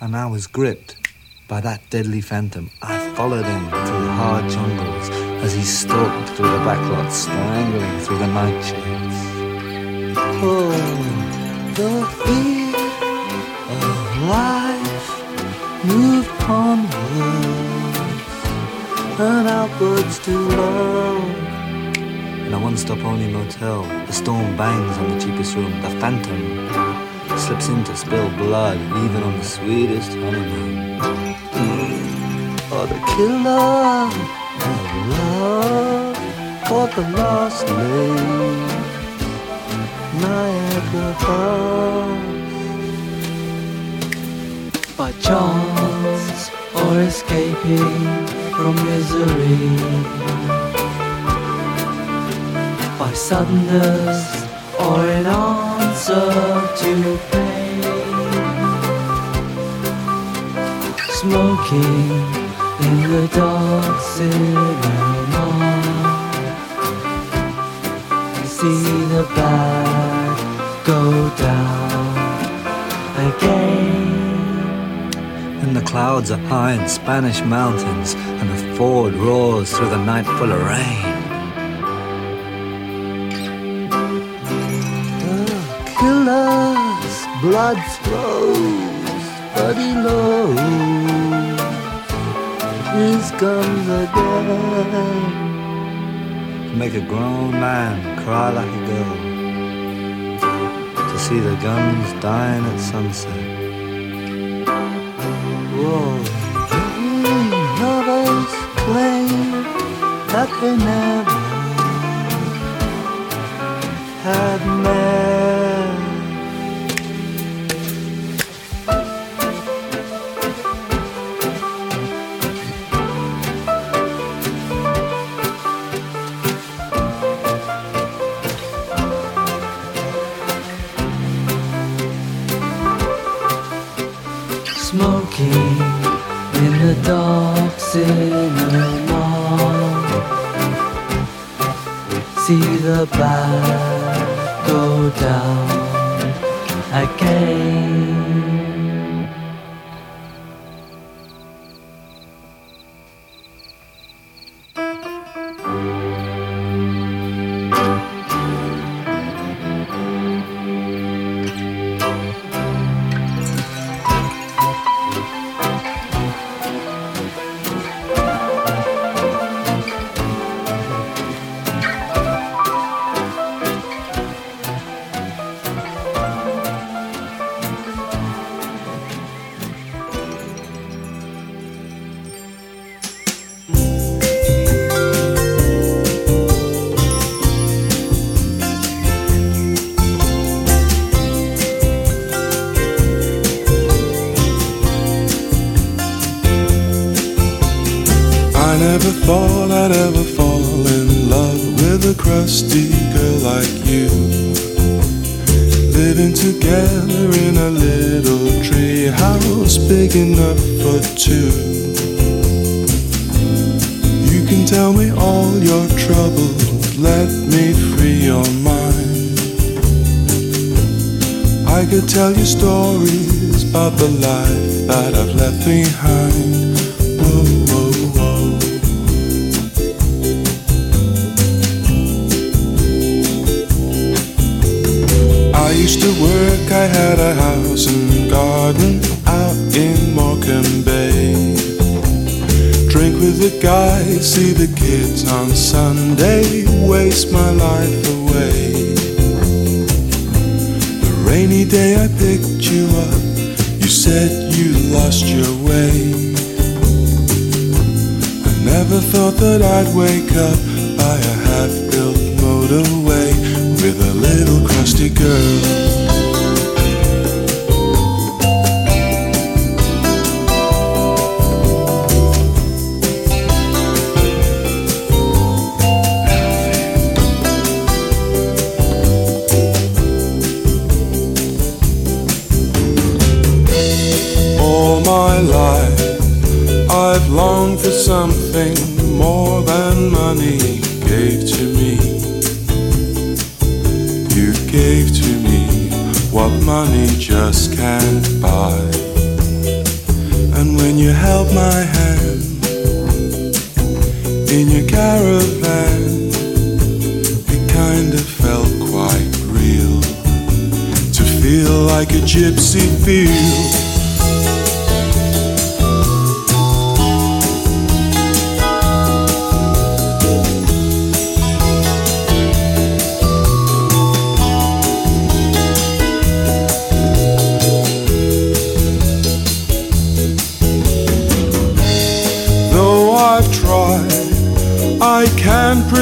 and I was gripped by that deadly phantom. I followed him through the hard jungles as he stalked through the backlots, strangling through the nightshades. Oh, the fear of life moved onwards and outwards to love. In a one-stop only motel, the storm bangs on the cheapest room. The phantom slips in to spill blood, even on the sweetest honeymoon. Oh, the killer of love caught the lost lake, Niagara Falls. By chance or escaping from misery, by suddenness or in answer to pain, smoking in the dark cinema. See the bag go down again. And the clouds are high in Spanish mountains, and the Ford roars through the night full of rain. Blood flows, but he knows his guns again. To make a grown man cry like a girl to see the guns dying at sunset. Whoa, lovers they never tell me all your troubles, let me free your mind. I could tell you stories about the life that I've left behind. Whoa, whoa, whoa. I used to work, I had a house and garden out in Morecambe Bay. With the guys, see the kids on Sunday, waste my life away. The rainy day I picked you up, you said you lost your way. I never thought that I'd wake up by a half-built motorway with a little crusty girl.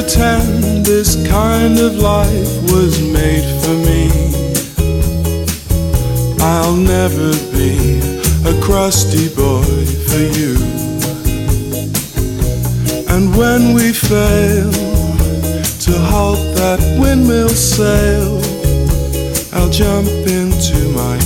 Pretend this kind of life was made for me. I'll never be a crusty boy for you. And when we fail to halt that windmill sail, I'll jump into my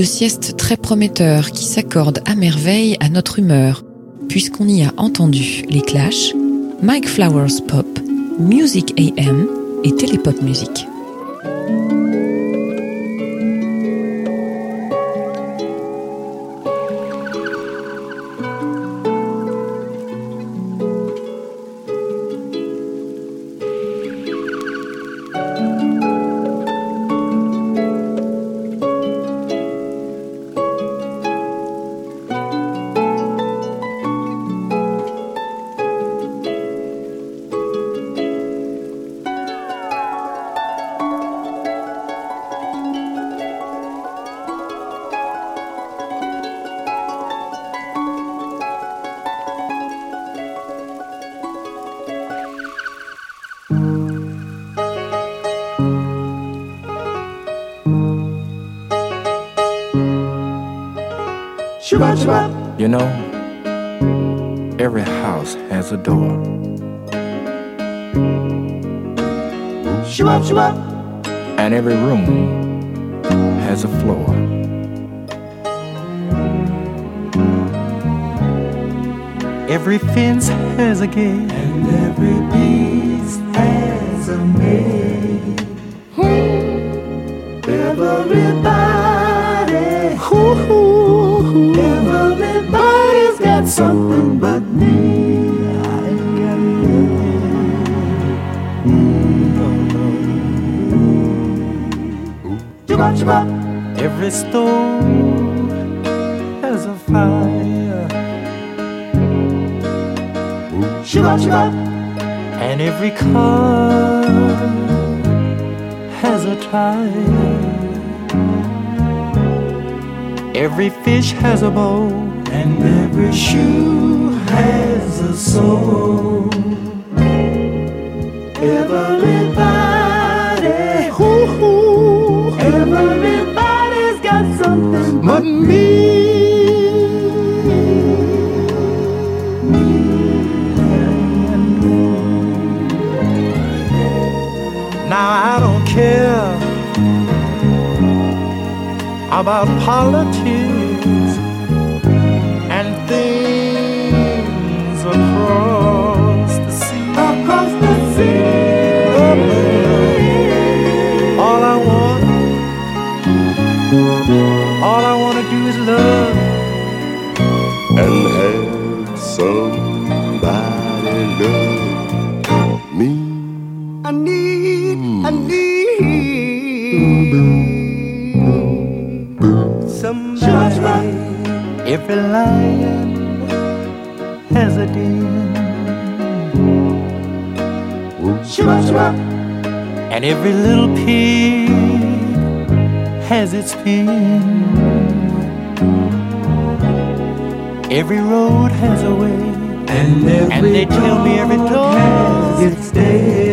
de sieste très prometteur qui s'accorde à merveille à notre humeur, puisqu'on y a entendu les Clash, Mike Flowers Pop, Music AM et Télépop Music. You know, every house has a door. And every room has a floor. Every fence has a gate. And every piece something but me. I ain't got nothing. Every stove has a fire. And every car has a tire. Every fish has a bowl, and every every shoe has a soul. Everybody, ooh, ooh. everybody's got something but me. Now I don't care about politics And every little pig has its pin. Every road has a way, and, and they tell me every door has its day.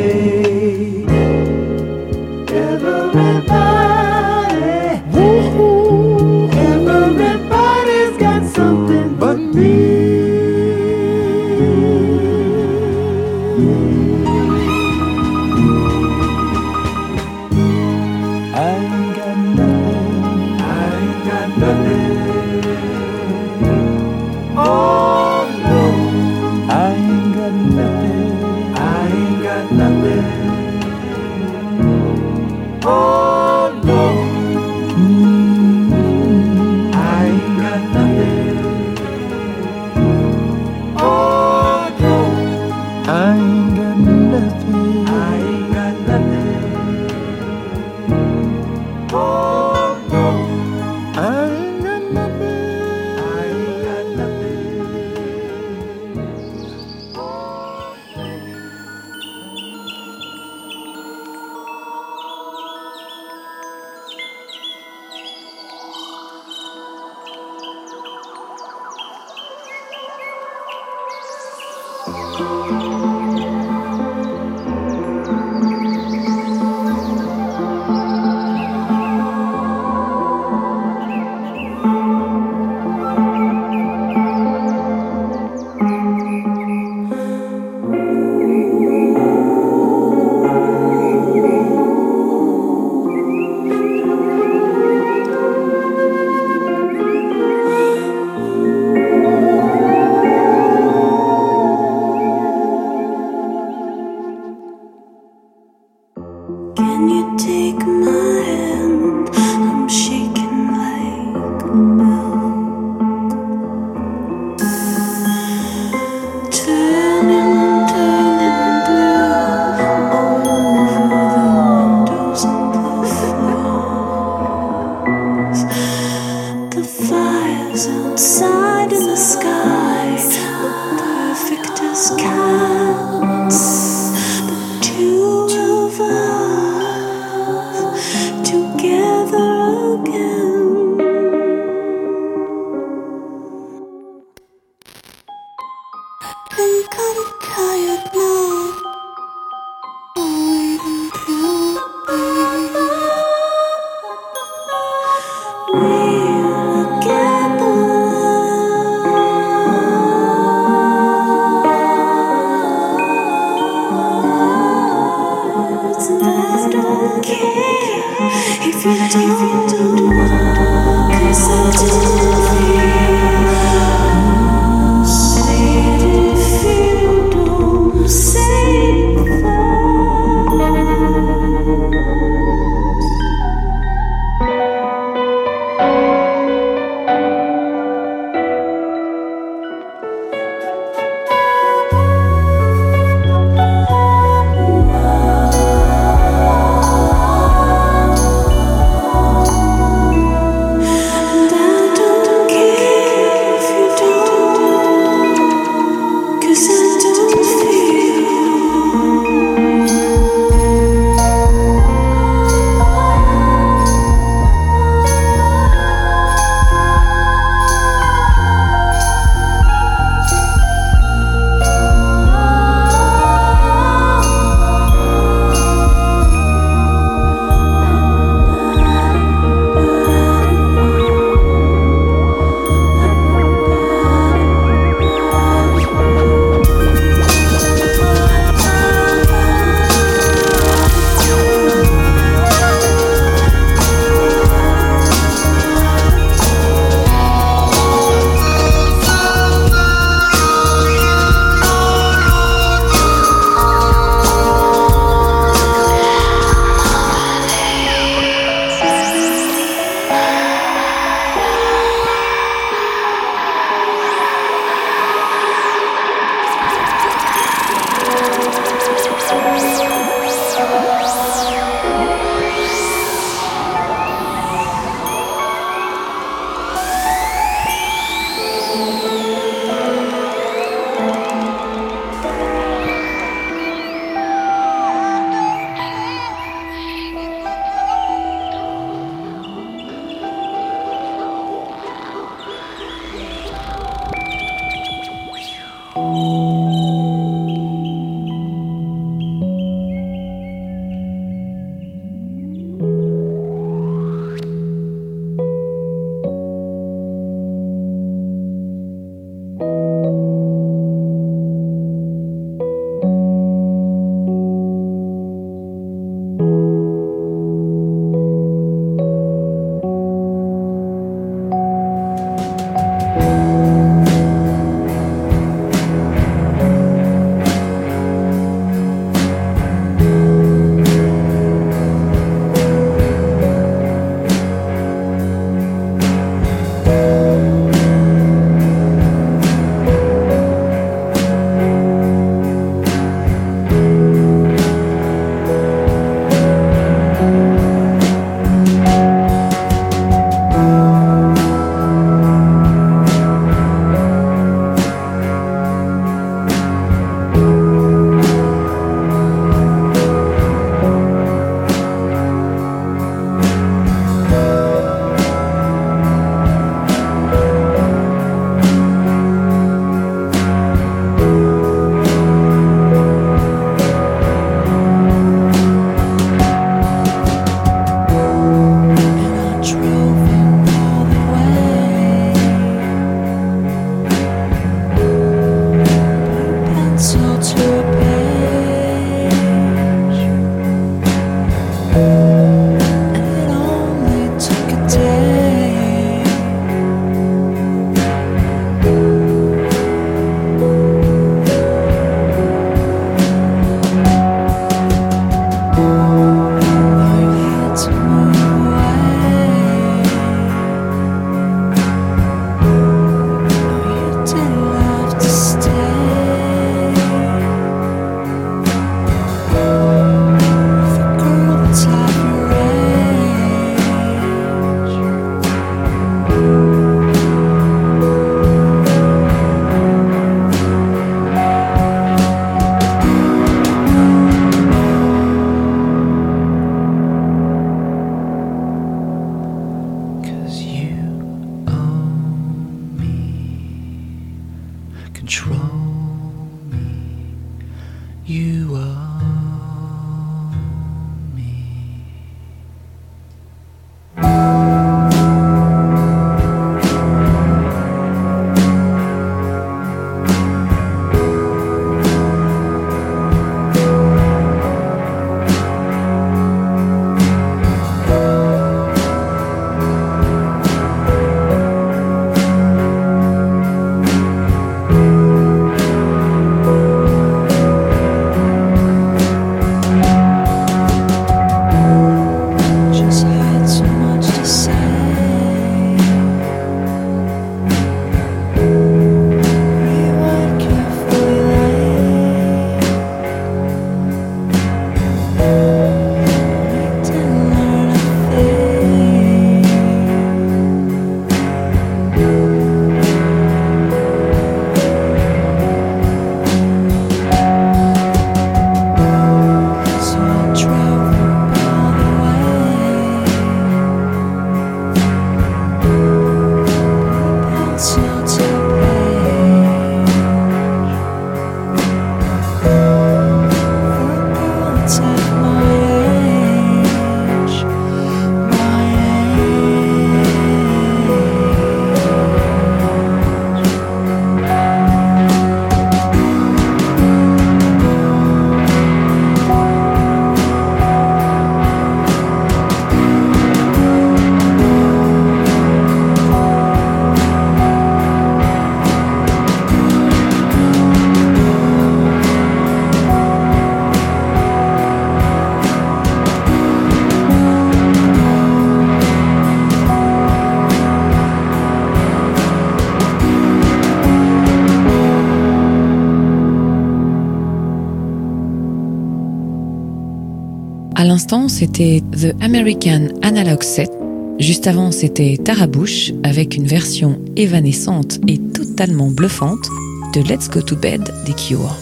c'était The American Analog Set. Juste avant, c'était Tarabush avec une version évanescente et totalement bluffante de Let's Go to Bed des Cure.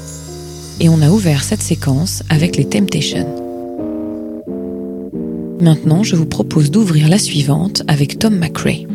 Et on a ouvert cette séquence avec les Temptations. Maintenant, je vous propose d'ouvrir la suivante avec Tom McRae.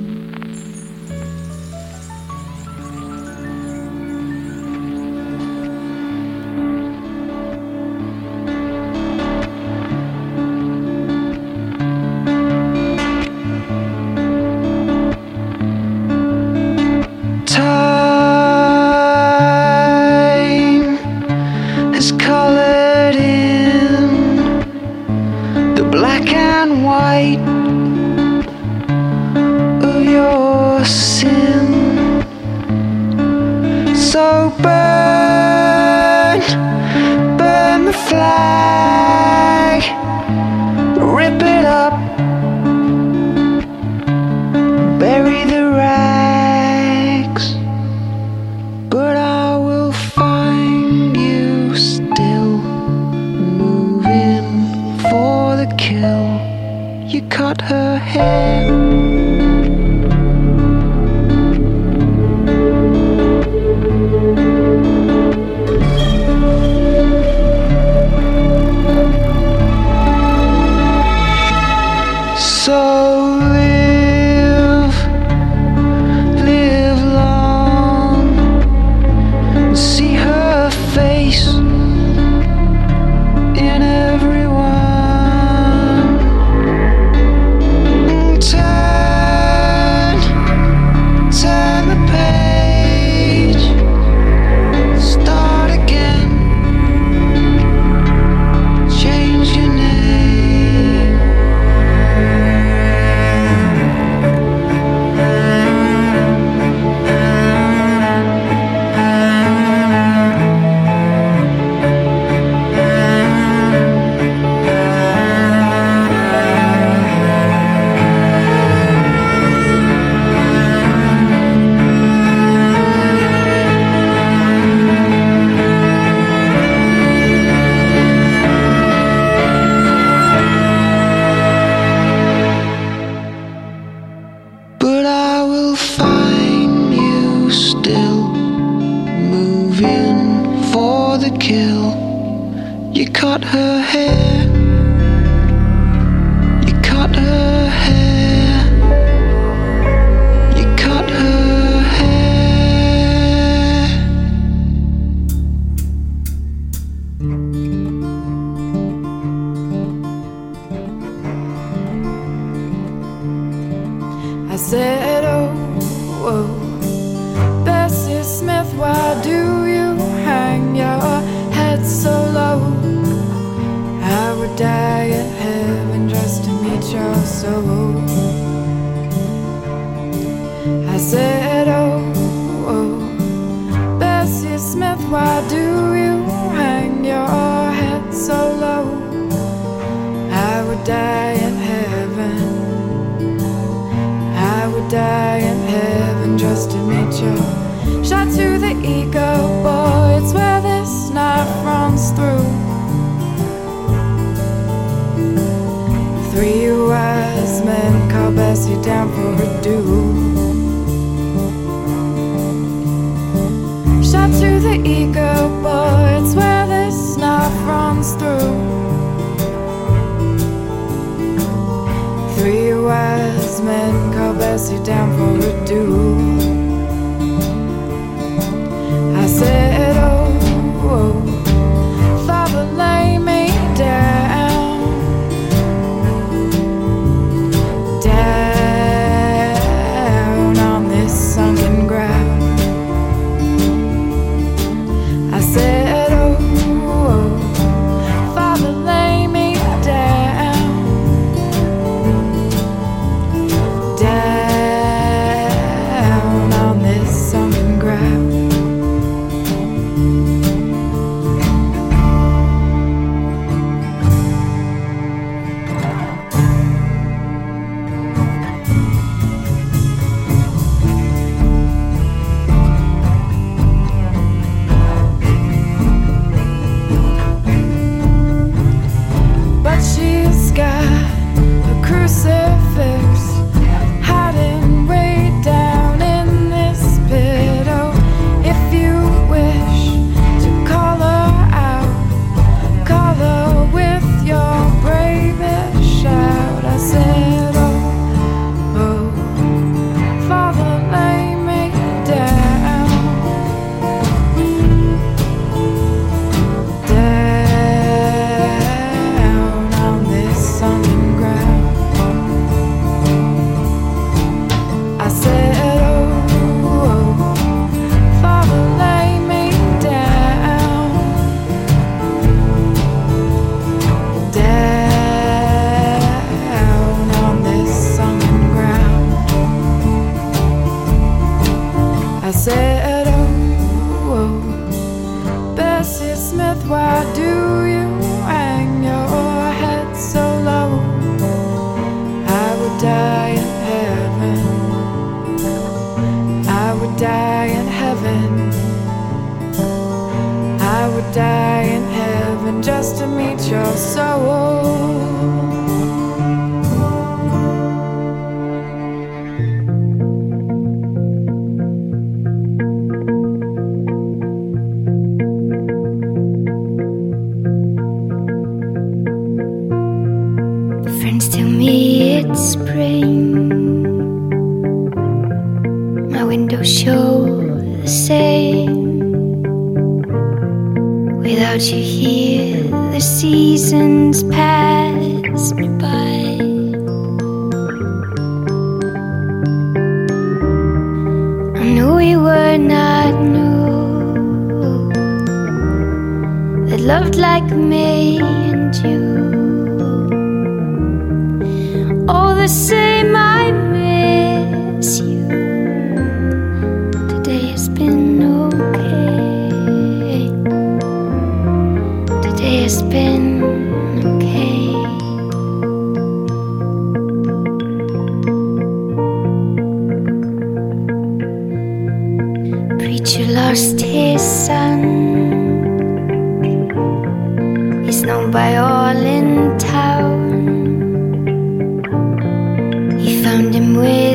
you down Say. preacher lost his son. He's known by all in town. He found him with.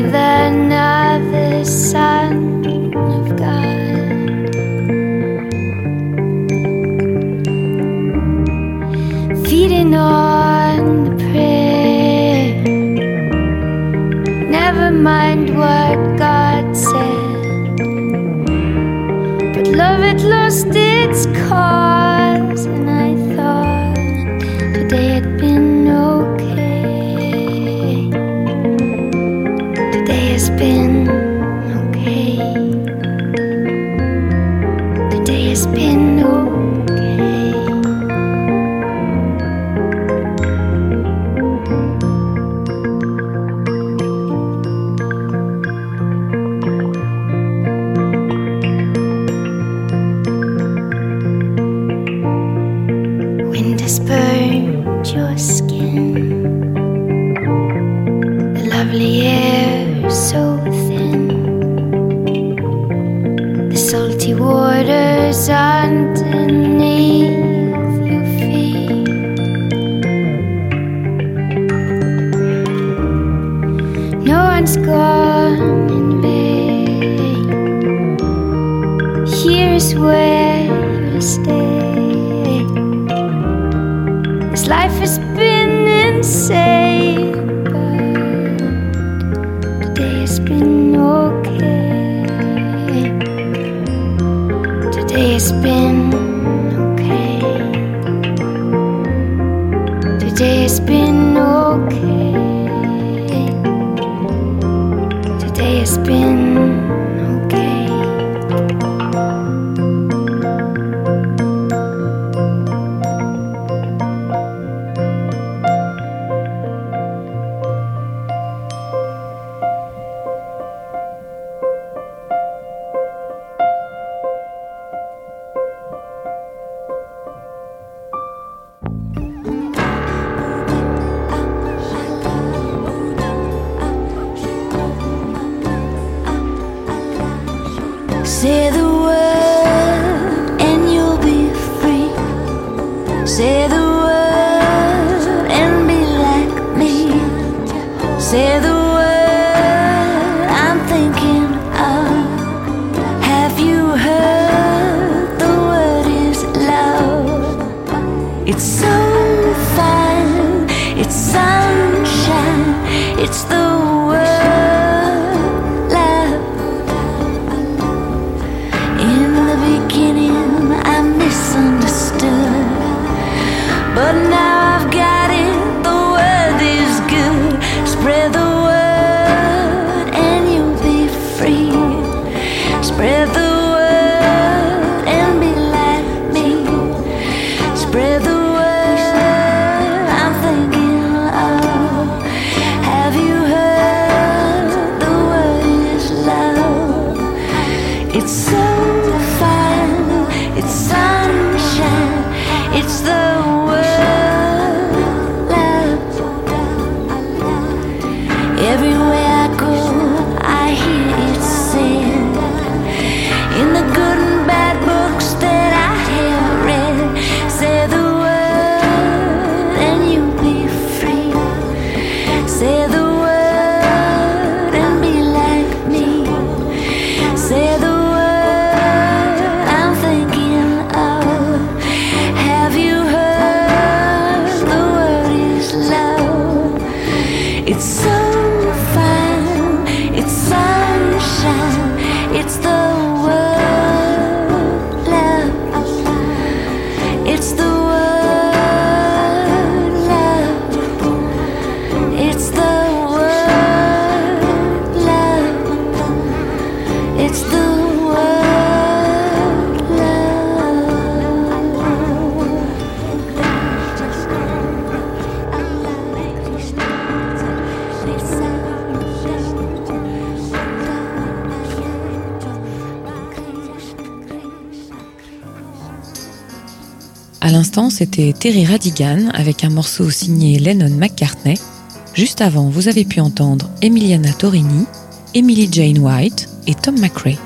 been okay. Today has been. c'était Terry Radigan avec un morceau signé Lennon McCartney. Juste avant, vous avez pu entendre Emiliana Torini, Emily Jane White et Tom McRae.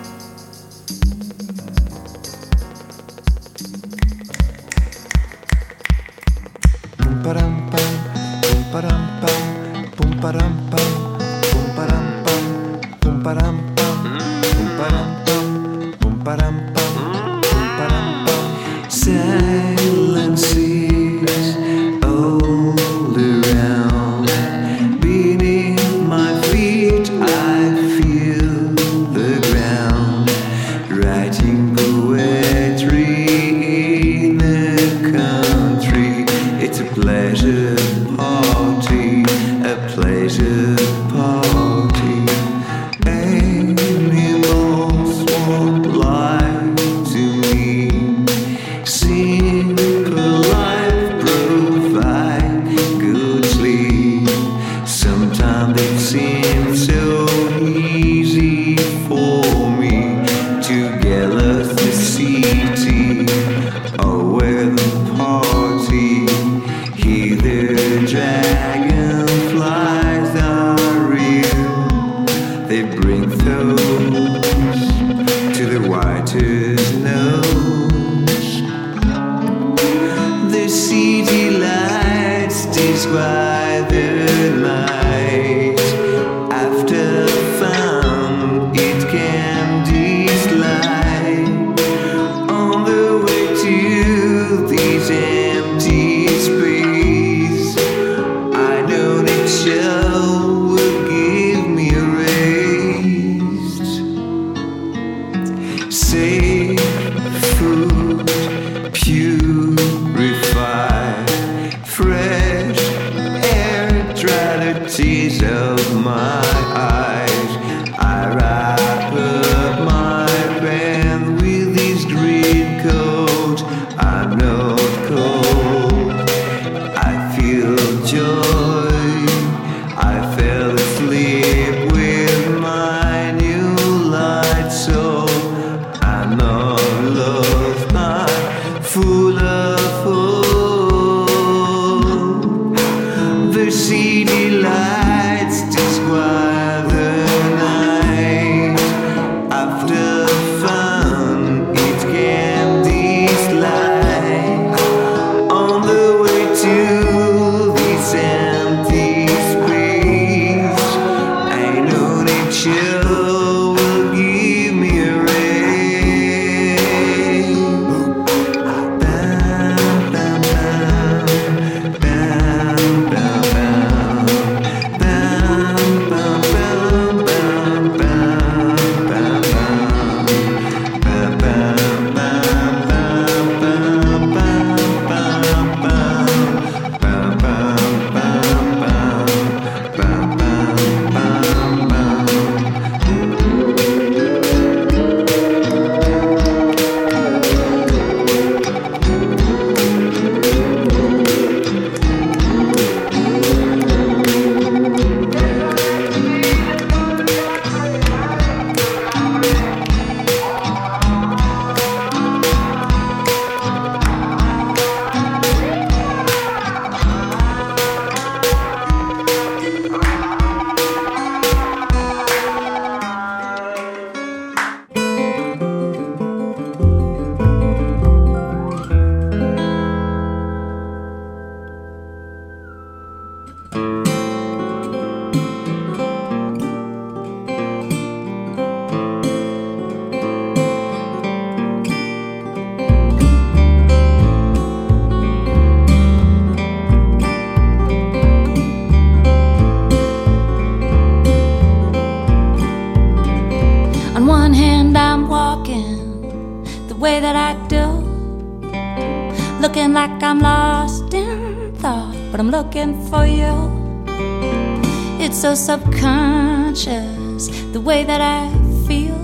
So subconscious, the way that I feel.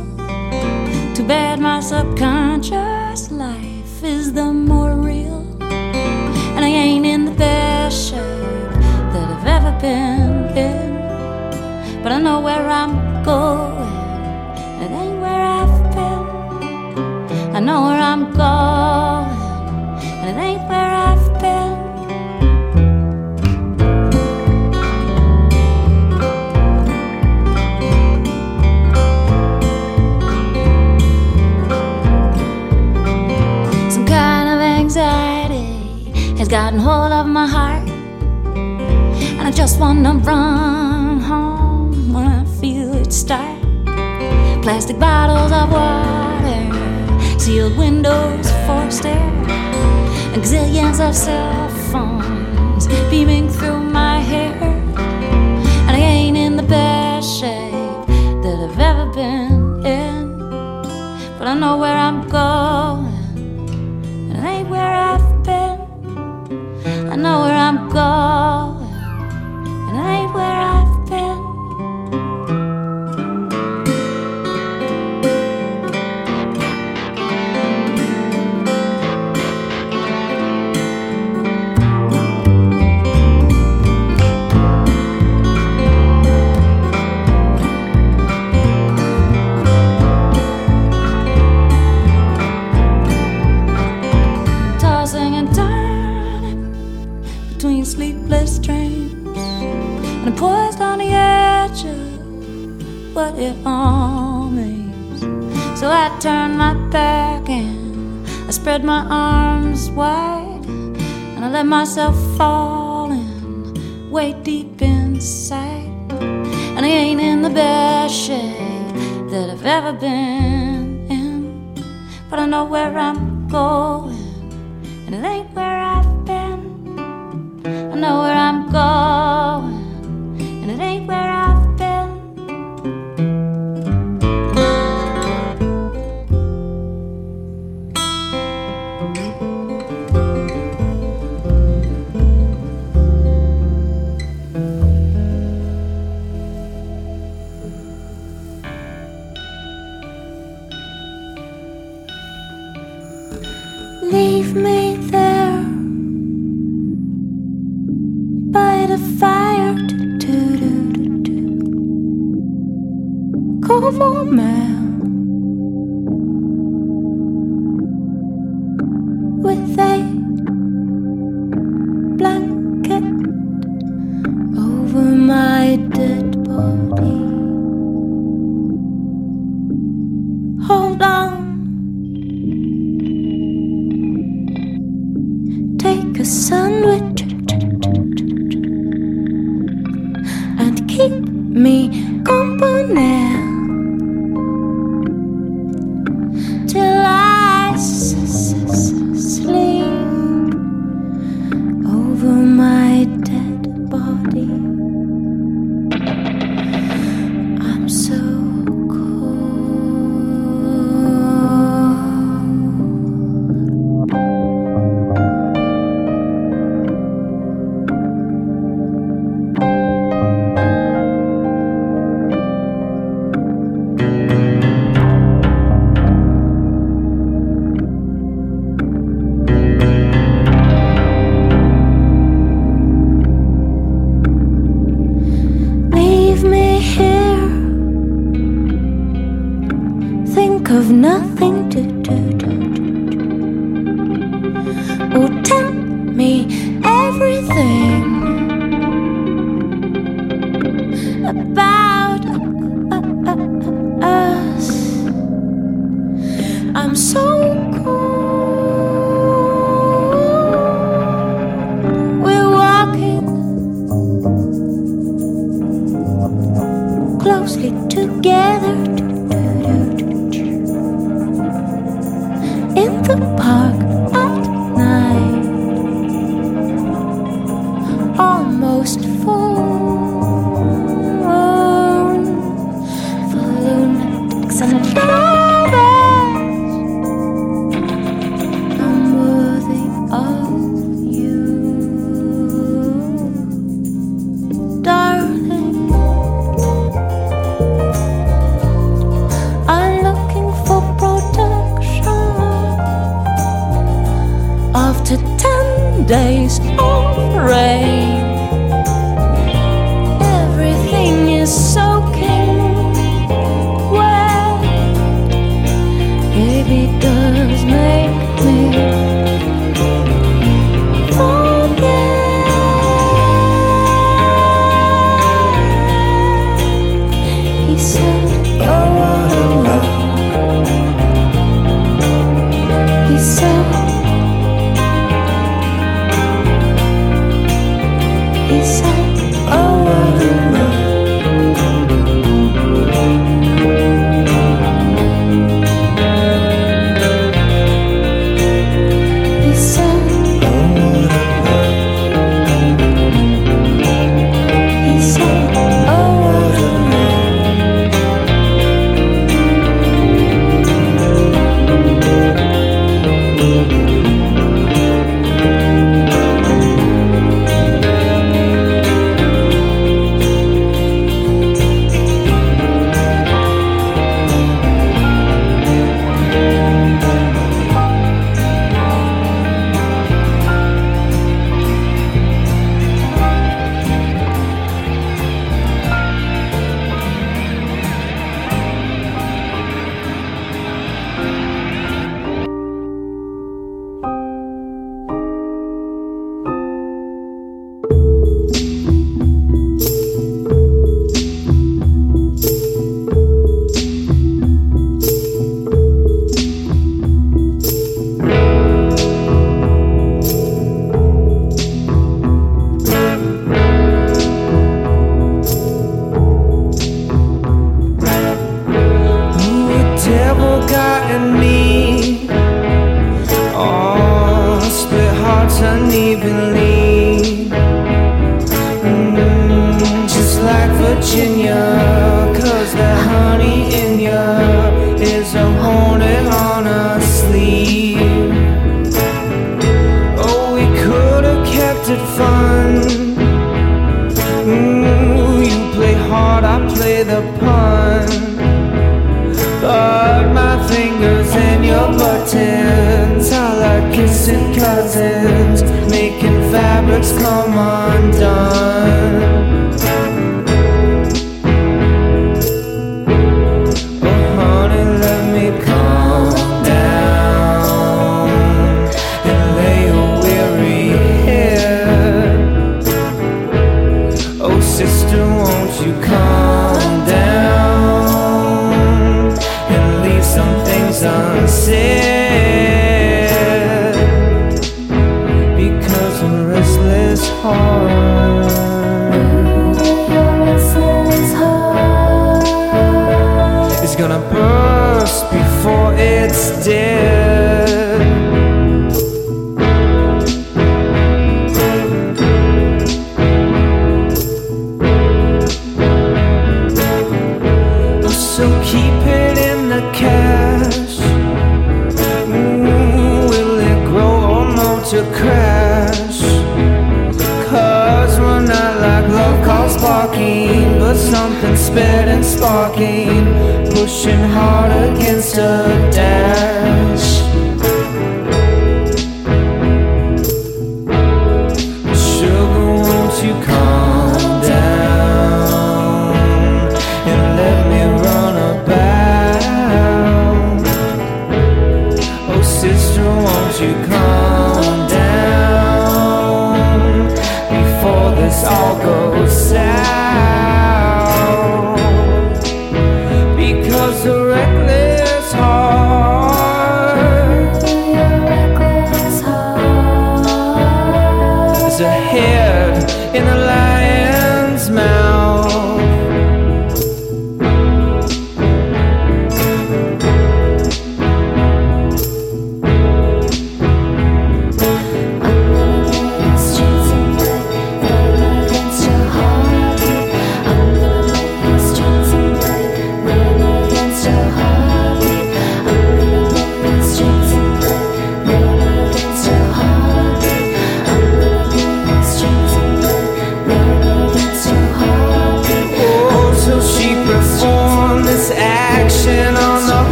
Too bad my subconscious life is the more real. And I ain't in the best shape that I've ever been in. But I know where I'm going, it ain't where I've been. I know where I'm going, hold of my heart. And I just wanna run home when I feel it start. Plastic bottles of water, sealed windows, forced air, and gazillions of cell phones beaming through my hair. And I ain't in the best shape that I've ever been in, but I know where I'm going. Let myself falling way deep inside. And I ain't in the best shape that I've ever been Take a sandwich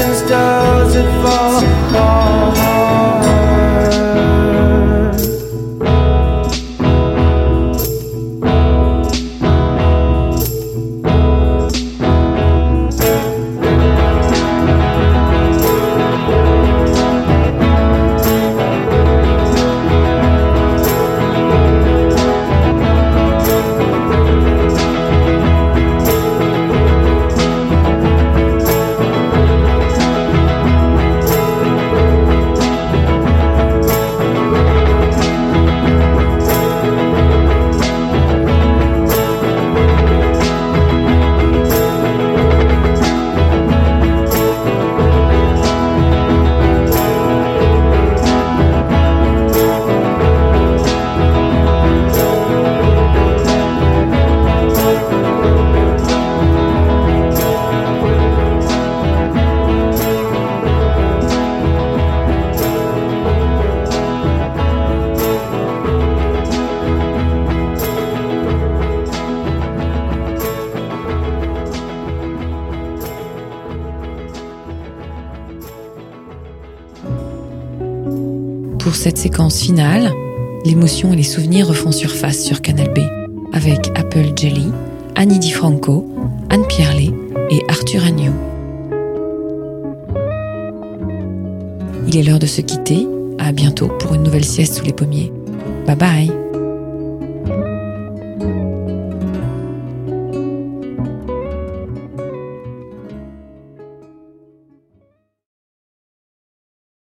decisions, does it fall cette séquence finale, l'émotion et les souvenirs refont surface sur Canal B, avec Apple Jelly, Annie DiFranco, Anne Pierlet et Arthur Agnew. Il est l'heure de se quitter. À bientôt pour une nouvelle sieste sous les pommiers. Bye bye